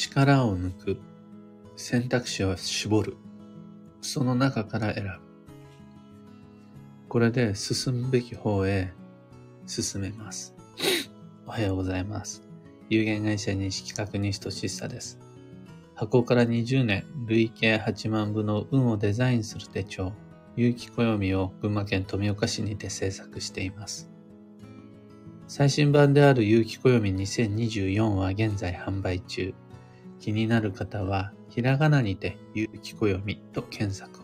力を抜く、選択肢を絞る、その中から選ぶ。これで進むべき方へ進めます。おはようございます。有限会社認識確認士としさです。箱から20年、累計8万部の運をデザインする手帳、有機暦を群馬県富岡市にて制作しています。最新版である有機暦2024は現在販売中。気になる方は、ひらがなにて有機暦と検索。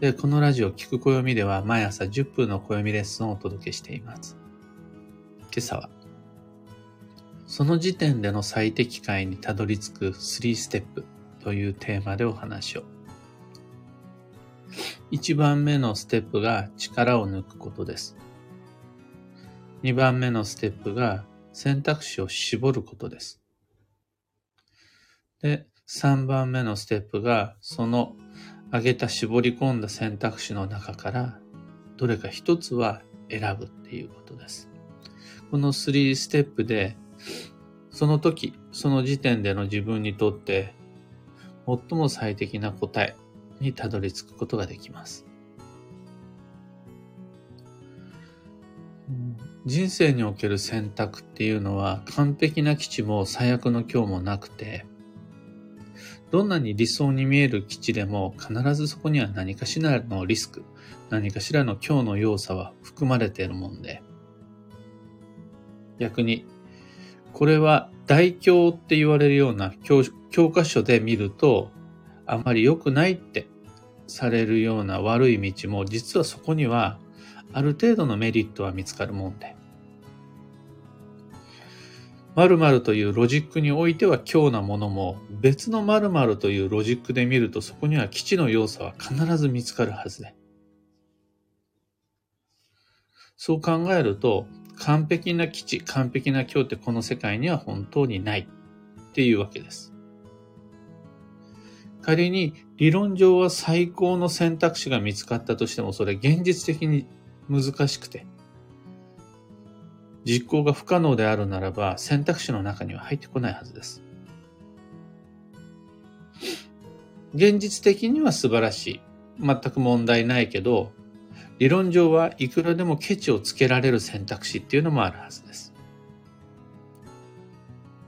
で、このラジオ聞く暦では毎朝10分の暦レッスンをお届けしています。今朝は、その時点での最適解にたどり着く3ステップというテーマでお話を。1番目のステップが力を抜くことです。2番目のステップが選択肢を絞ることです。で、3番目のステップがその挙げた絞り込んだ選択肢の中からどれか一つは選ぶっていうことです。この3ステップでその時、その時点での自分にとって最も最適な答えにたどり着くことができます。人生における選択っていうのは完璧な基地も最悪の今日もなくて、どんなに理想に見える基地でも必ずそこには何かしらのリスク、何かしらの今日の要素は含まれているもんで、逆に、これは大教って言われるような教教科書で見ると、あまり良くないってされるような悪い道も、実はそこにはある程度のメリットは見つかるもんで。〇〇というロジックにおいては強なものも別の〇〇というロジックで見るとそこには基地の要素は必ず見つかるはずで。そう考えると完璧な基地、完璧な強ってこの世界には本当にないっていうわけです。仮に理論上は最高の選択肢が見つかったとしてもそれ現実的に難しくて、実行が不可能であるならば選択肢の中には入ってこないはずです。現実的には素晴らしい。全く問題ないけど、理論上はいくらでもケチをつけられる選択肢っていうのもあるはずです。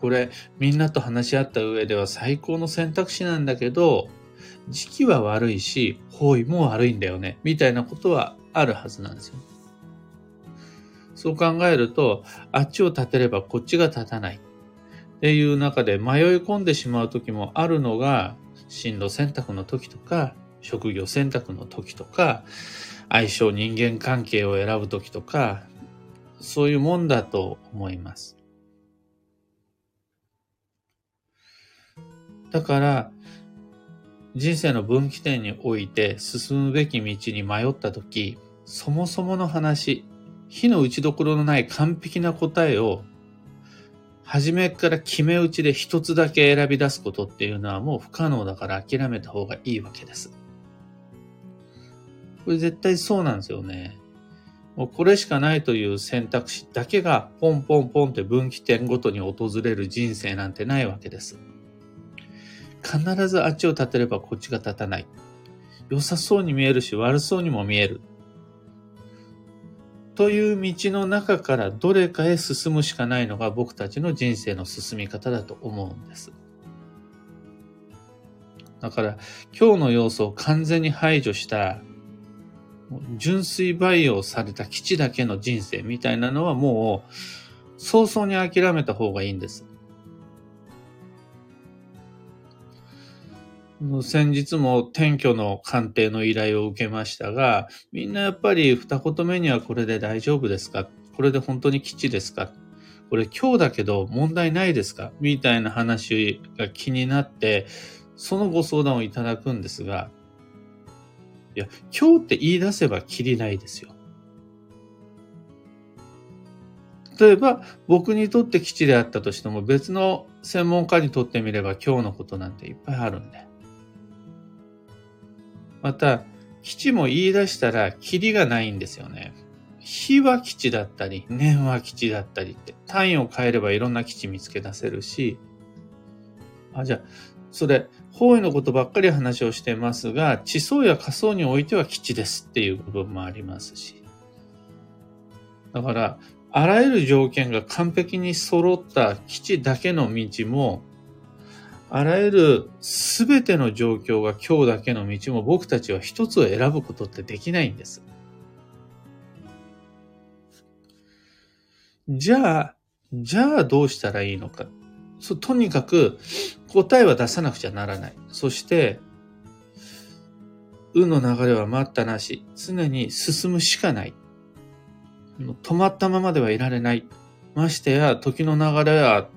これ、みんなと話し合った上では最高の選択肢なんだけど、時期は悪いし、方位も悪いんだよね、みたいなことはあるはずなんですよ。そう考えると、あっちを立てればこっちが立たないっていう中で迷い込んでしまう時もあるのが、進路選択の時とか、職業選択の時とか、相性人間関係を選ぶ時とか、そういうもんだと思います。だから、人生の分岐点において進むべき道に迷ったとき、そもそもの話、火の打ちどころのない完璧な答えを、初めから決め打ちで一つだけ選び出すことっていうのはもう不可能だから諦めた方がいいわけです。これ絶対そうなんですよね。もうこれしかないという選択肢だけがポンポンポンって分岐点ごとに訪れる人生なんてないわけです。必ずあっちを立てればこっちが立たない。良さそうに見えるし悪そうにも見える。という道の中からどれかへ進むしかないのが僕たちの人生の進み方だと思うんです。だから今日の要素を完全に排除した純粋培養された基地だけの人生みたいなのはもう早々に諦めた方がいいんです。先日も転居の鑑定の依頼を受けましたが、みんなやっぱり二言目にはこれで大丈夫ですか？これで本当に基地ですか？これ今日だけど問題ないですか？みたいな話が気になって、そのご相談をいただくんですが、いや、今日って言い出せばきりないですよ。例えば、僕にとって基地であったとしても、別の専門家にとってみれば今日のことなんていっぱいあるんで。また、基地も言い出したら、キリがないんですよね。日は基地だったり、年は基地だったりって、単位を変えればいろんな基地見つけ出せるし、あ、じゃあ、それ、方位のことばっかり話をしてますが、地層や仮想においては基地ですっていう部分もありますし。だから、あらゆる条件が完璧に揃った基地だけの道も、あらゆるすべての状況が今日だけの道も僕たちは一つを選ぶことってできないんです。じゃあ、じゃあどうしたらいいのか。とにかく答えは出さなくちゃならない。そして、運の流れは待ったなし。常に進むしかない。止まったままではいられない。ましてや、時の流れは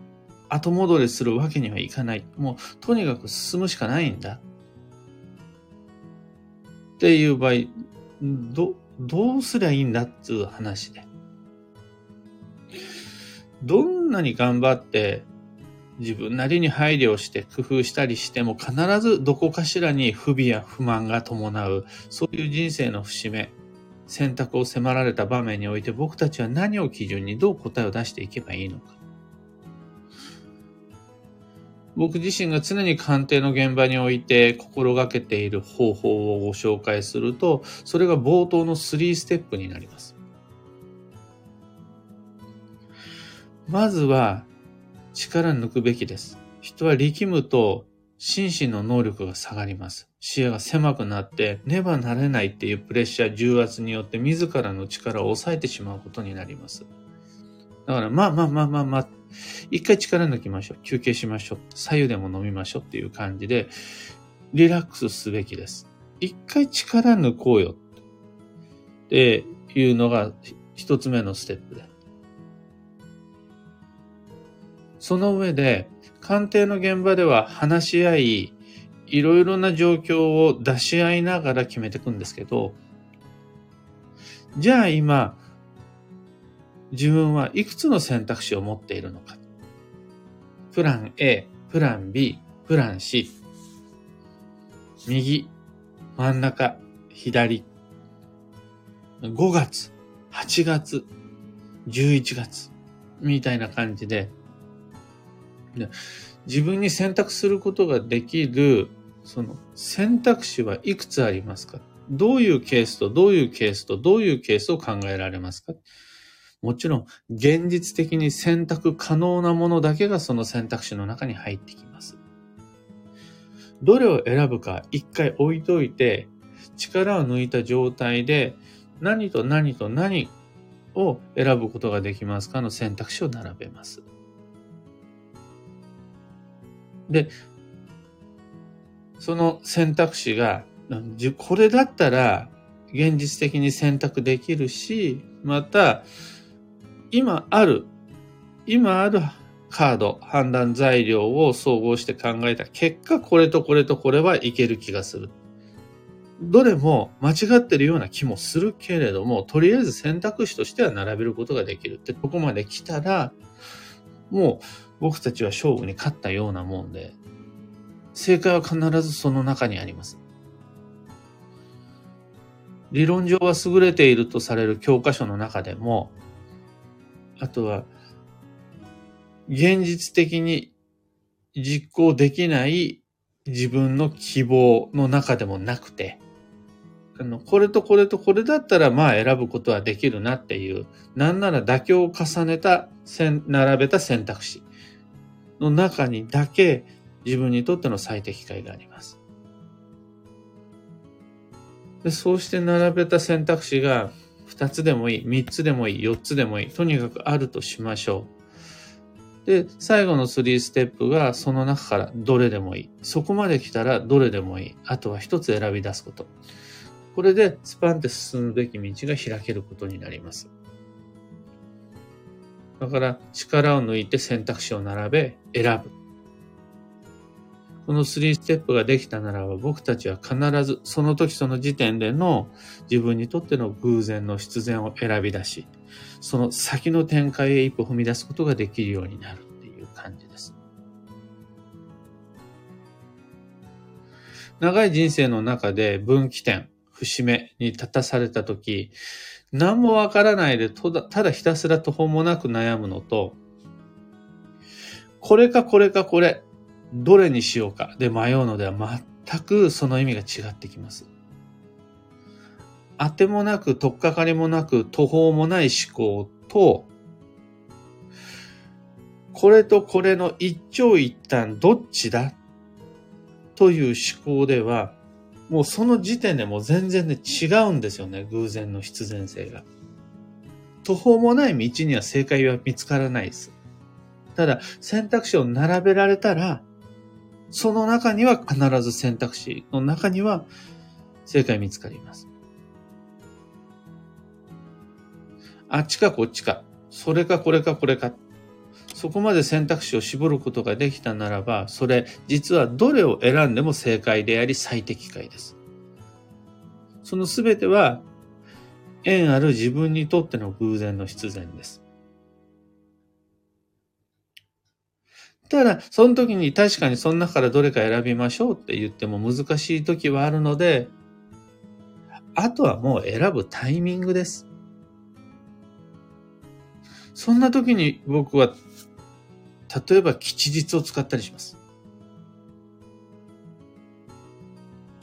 後戻りするわけにはいかない。もう、とにかく進むしかないんだ。っていう場合、ど、どうすりゃいいんだっていう話で。どんなに頑張って自分なりに配慮して工夫したりしても必ずどこかしらに不備や不満が伴う、そういう人生の節目、選択を迫られた場面において僕たちは何を基準にどう答えを出していけばいいのか。僕自身が常に鑑定の現場において心がけている方法をご紹介すると、それが冒頭の3ステップになります。まずは力抜くべきです。人は力むと心身の能力が下がります。視野が狭くなってねばなれないっていうプレッシャー、重圧によって自らの力を抑えてしまうことになります。だから、まあまあまあまあまあ、一回力抜きましょう。休憩しましょう。左右でも飲みましょうっていう感じで、リラックスすべきです。一回力抜こうよっていうのが一つ目のステップで。その上で、鑑定の現場では話し合い、いろいろな状況を出し合いながら決めていくんですけど、じゃあ今、自分はいくつの選択肢を持っているのか。プラン A、プラン B、プラン C。右、真ん中、左。5月、8月、11月。みたいな感じで、自分に選択することができる、その選択肢はいくつありますか？どういうケースとどういうケースとどういうケースを考えられますか？もちろん、現実的に選択可能なものだけがその選択肢の中に入ってきます。どれを選ぶか一回置いといて、力を抜いた状態で何と何と何を選ぶことができますかの選択肢を並べます。で、その選択肢が、これだったら現実的に選択できるし、また、今ある、今あるカード、判断材料を総合して考えた結果、これとこれとこれはいける気がする。どれも間違ってるような気もするけれども、とりあえず選択肢としては並べることができるってとこまで来たら、もう僕たちは勝負に勝ったようなもんで、正解は必ずその中にあります。理論上は優れているとされる教科書の中でも、あとは、現実的に実行できない自分の希望の中でもなくて、あの、これとこれとこれだったらまあ選ぶことはできるなっていう、なんなら妥協を重ねた、並べた選択肢。の中にだけ自分にとっての最適解があります。でそうして並べた選択肢が2つでもいい、3つでもいい、4つでもいい、とにかくあるとしましょう。で、最後の3ステップがその中からどれでもいい。そこまで来たらどれでもいい。あとは1つ選び出すこと。これでスパンって進むべき道が開けることになります。だから力を抜いて選択肢を並べ選ぶ。この3ステップができたならば僕たちは必ずその時その時点での自分にとっての偶然の必然を選び出し、その先の展開へ一歩踏み出すことができるようになるっていう感じです。長い人生の中で分岐点、節目に立たされた時、何もわからないでただ、ただひたすら途方もなく悩むのと、これかこれかこれ、どれにしようかで迷うのでは全くその意味が違ってきます。当てもなく、とっかかりもなく、途方もない思考と、これとこれの一長一短どっちだ？という思考では、もうその時点でも全然ね違うんですよね、偶然の必然性が。途方もない道には正解は見つからないです。ただ、選択肢を並べられたら、その中には必ず選択肢の中には正解見つかります。あっちかこっちか、それかこれかこれか。そこまで選択肢を絞ることができたならば、それ実はどれを選んでも正解であり最適解です。そのすべては縁ある自分にとっての偶然の必然です。ただ、その時に確かにその中からどれか選びましょうって言っても難しい時はあるので、あとはもう選ぶタイミングです。そんな時に僕は、例えば吉日を使ったりします。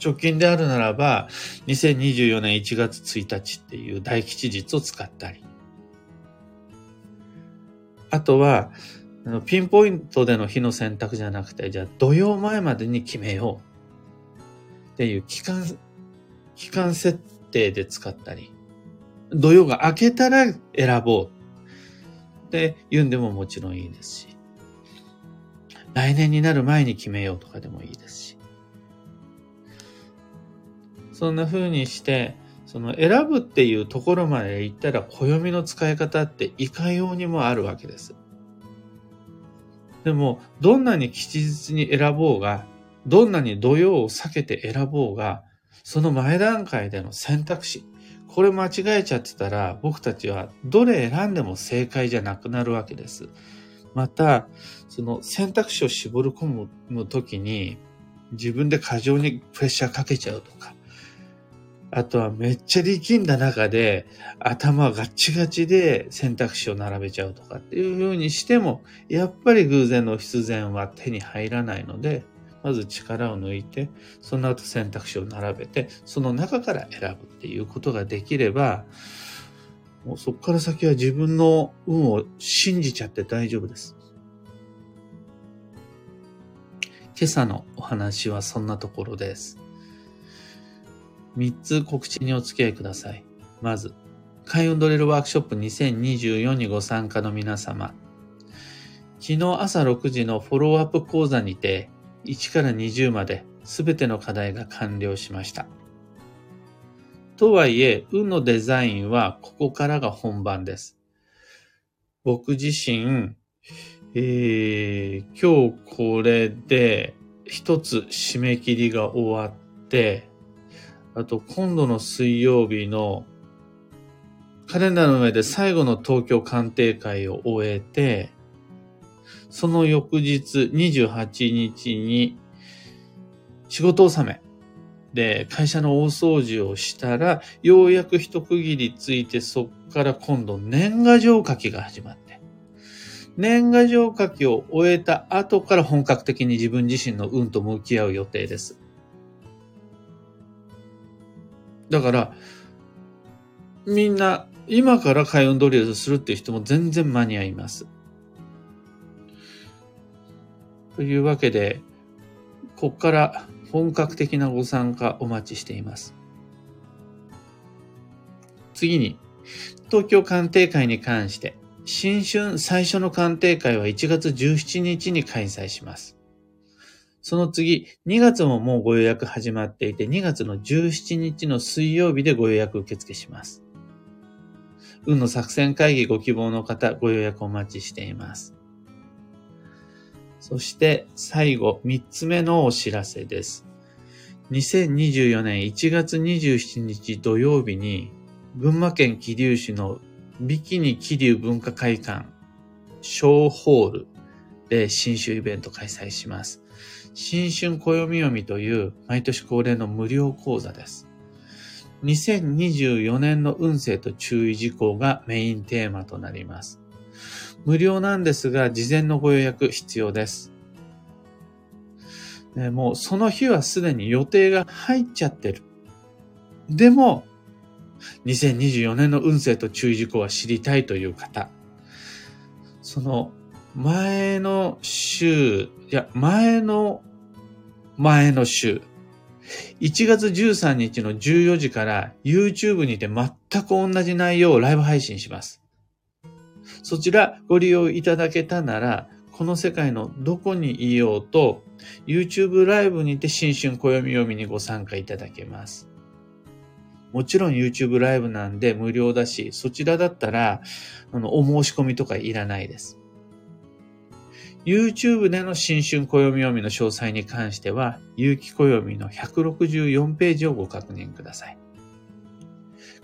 直近であるならば、2024年1月1日っていう大吉日を使ったり。あとは、ピンポイントでの日の選択じゃなくて、じゃあ土曜前までに決めよう。っていう期間、期間設定で使ったり、土曜が明けたら選ぼう。って言うんでももちろんいいですし、来年になる前に決めようとかでもいいですし、そんな風にして、その選ぶっていうところまで行ったら暦の使い方っていかようにもあるわけです。でも、どんなに吉日に選ぼうが、どんなに土曜を避けて選ぼうが、その前段階での選択肢、これ間違えちゃってたら、僕たちはどれ選んでも正解じゃなくなるわけです。また、その選択肢を絞り込むときに、自分で過剰にプレッシャーかけちゃうとか、あとはめっちゃ力んだ中で頭ガッチガチで選択肢を並べちゃうとかっていう風にしても、やっぱり偶然の必然は手に入らないので、まず力を抜いて、その後選択肢を並べて、その中から選ぶっていうことができれば、もうそこから先は自分の運を信じちゃって大丈夫です。今朝のお話はそんなところです。3つ告知にお付き合いください。まず、開運ドリルワークショップ2024にご参加の皆様。昨日朝6時のフォローアップ講座にて、1から20まで全ての課題が完了しました。とはいえ、運のデザインはここからが本番です。僕自身、えー、今日これで一つ締め切りが終わって、あと今度の水曜日のカレンダーの上で最後の東京鑑定会を終えて、その翌日28日に仕事納めで会社の大掃除をしたら、ようやく一区切りついてそっから今度年賀状書きが始まって、年賀状書きを終えた後から本格的に自分自身の運と向き合う予定です。だから、みんな、今から開運ドリルするっていう人も全然間に合います。というわけで、こっから本格的なご参加お待ちしています。次に、東京鑑定会に関して、新春最初の鑑定会は1月17日に開催します。その次、2月ももうご予約始まっていて、2月の17日の水曜日でご予約受付します。運の作戦会議ご希望の方、ご予約お待ちしています。そして最後、3つ目のお知らせです。2024年1月27日土曜日に、群馬県桐生市のビキニ桐生文化会館小ホールで新春イベント開催します。新春暦読みという毎年恒例の無料講座です。2024年の運勢と注意事項がメインテーマとなります。無料なんですが、事前のご予約必要です。ね、もうその日はすでに予定が入っちゃってる。でも、2024年の運勢と注意事項は知りたいという方。その前の週、いや、前の前の週、1月13日の14時から YouTube にて全く同じ内容をライブ配信します。そちらご利用いただけたなら、この世界のどこにいようと、YouTube ライブにて新春暦読みにご参加いただけます。もちろん YouTube ライブなんで無料だし、そちらだったら、あの、お申し込みとかいらないです。YouTube での新春暦読みの詳細に関しては、有機暦の164ページをご確認ください。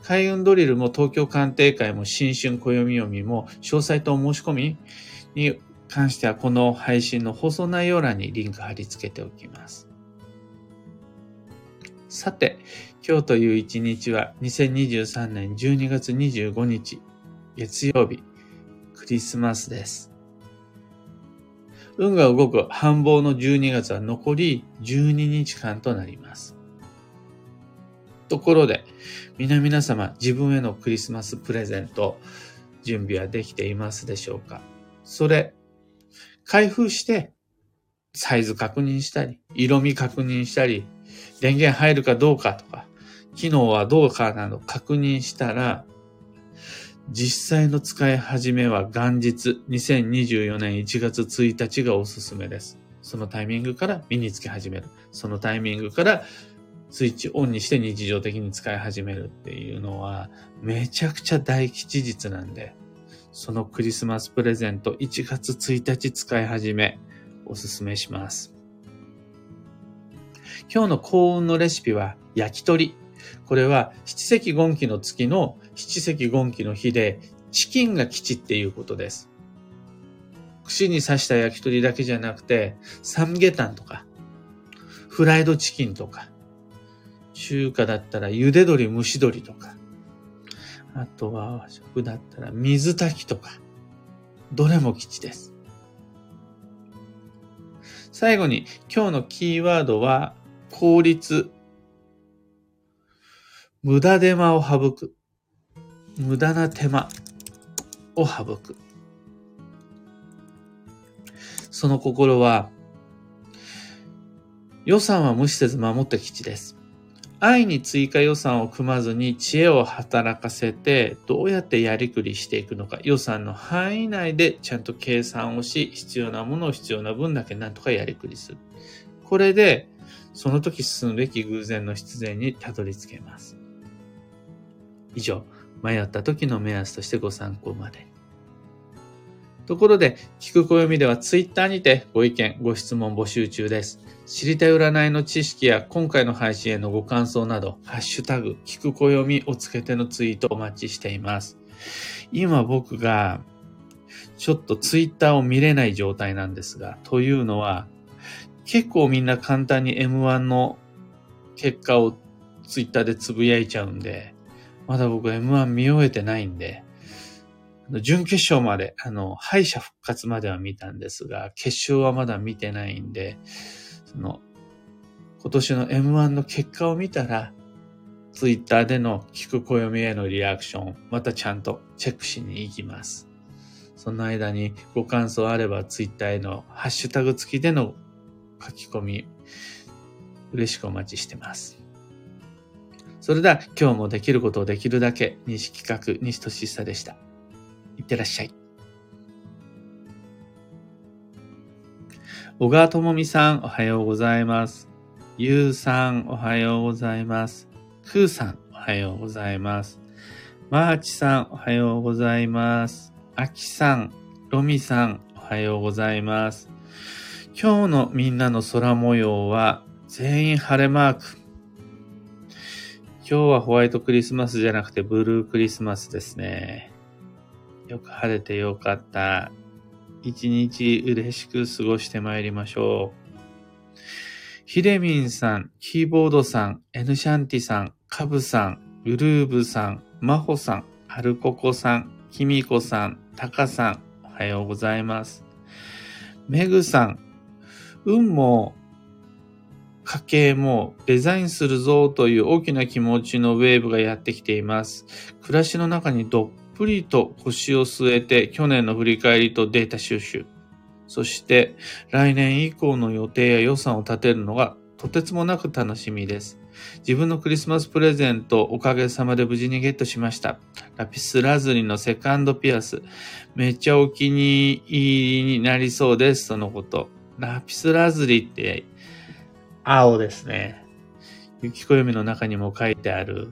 開運ドリルも東京鑑定会も新春暦読みも詳細とお申し込みに関してはこの配信の放送内容欄にリンク貼り付けておきます。さて、今日という一日は2023年12月25日月曜日クリスマスです。運が動く繁忙の12月は残り12日間となります。ところで、皆々様自分へのクリスマスプレゼント準備はできていますでしょうか？それ、開封してサイズ確認したり、色味確認したり、電源入るかどうかとか、機能はどうかなど確認したら、実際の使い始めは元日2024年1月1日がおすすめです。そのタイミングから身につけ始める。そのタイミングからスイッチオンにして日常的に使い始めるっていうのはめちゃくちゃ大吉日なんで、そのクリスマスプレゼント1月1日使い始めおすすめします。今日の幸運のレシピは焼き鳥。これは七石権期の月の七石権期の日でチキンが吉っていうことです。串に刺した焼き鳥だけじゃなくて、サムゲタンとか、フライドチキンとか、中華だったら茹で鶏蒸し鶏とか、あとは和食だったら水炊きとか、どれも吉です。最後に今日のキーワードは効率無駄手間を省く。無駄な手間を省く。その心は、予算は無視せず守って基地です。愛に追加予算を組まずに知恵を働かせてどうやってやりくりしていくのか予算の範囲内でちゃんと計算をし必要なものを必要な分だけなんとかやりくりする。これでその時進むべき偶然の必然にたどり着けます。以上、迷った時の目安としてご参考まで。ところで、聞く暦ではツイッターにてご意見、ご質問募集中です。知りたい占いの知識や今回の配信へのご感想など、ハッシュタグ、聞く暦をつけてのツイートお待ちしています。今僕が、ちょっとツイッターを見れない状態なんですが、というのは、結構みんな簡単に M1 の結果をツイッターでつぶやいちゃうんで、まだ僕 M1 見終えてないんで、準決勝まで、あの、敗者復活までは見たんですが、決勝はまだ見てないんで、その、今年の M1 の結果を見たら、ツイッターでの聞く暦へのリアクション、またちゃんとチェックしに行きます。その間にご感想あればツイッターへのハッシュタグ付きでの書き込み、嬉しくお待ちしてます。それでは今日もできることをできるだけ西企画西俊久でした。いってらっしゃい。小川智美さん、おはようございます。ゆうさん、おはようございます。くーさん、おはようございます。まーちさん、おはようございます。あきさん、ろみさん、おはようございます。今日のみんなの空模様は全員晴れマーク。今日はホワイトクリスマスじゃなくてブルークリスマスですね。よく晴れてよかった。一日嬉しく過ごしてまいりましょう。ヒレミンさん、キーボードさん、エヌシャンティさん、カブさん、グルーブさん、マホさん、アルココさん、キミコさん、タカさん、おはようございます。メグさん、運も家計もデザインするぞという大きな気持ちのウェーブがやってきています。暮らしの中にどっぷりと腰を据えて去年の振り返りとデータ収集、そして来年以降の予定や予算を立てるのがとてつもなく楽しみです。自分のクリスマスプレゼントおかげさまで無事にゲットしました。ラピスラズリのセカンドピアス。めっちゃお気に入りになりそうです。そのこと。ラピスラズリって青ですね。雪暦の中にも書いてある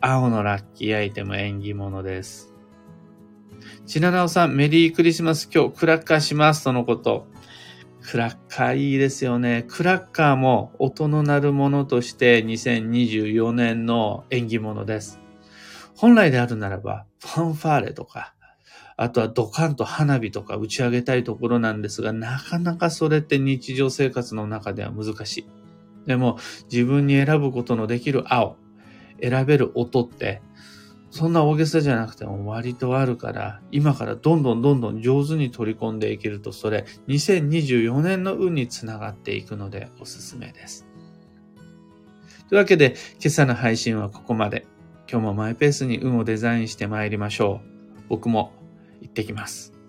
青のラッキーアイテム縁起物です。ちななおさん、メリークリスマス今日クラッカーしますとのこと。クラッカーいいですよね。クラッカーも音の鳴るものとして2024年の縁起物です。本来であるならば、ファンファーレとか、あとはドカンと花火とか打ち上げたいところなんですが、なかなかそれって日常生活の中では難しい。でも自分に選ぶことのできる青、選べる音ってそんな大げさじゃなくても割とあるから、今からどんどんどんどん上手に取り込んでいけると、それ2024年の運につながっていくのでおすすめです。というわけで、今朝の配信はここまで。今日もマイペースに運をデザインして参りましょう。僕も行ってきます。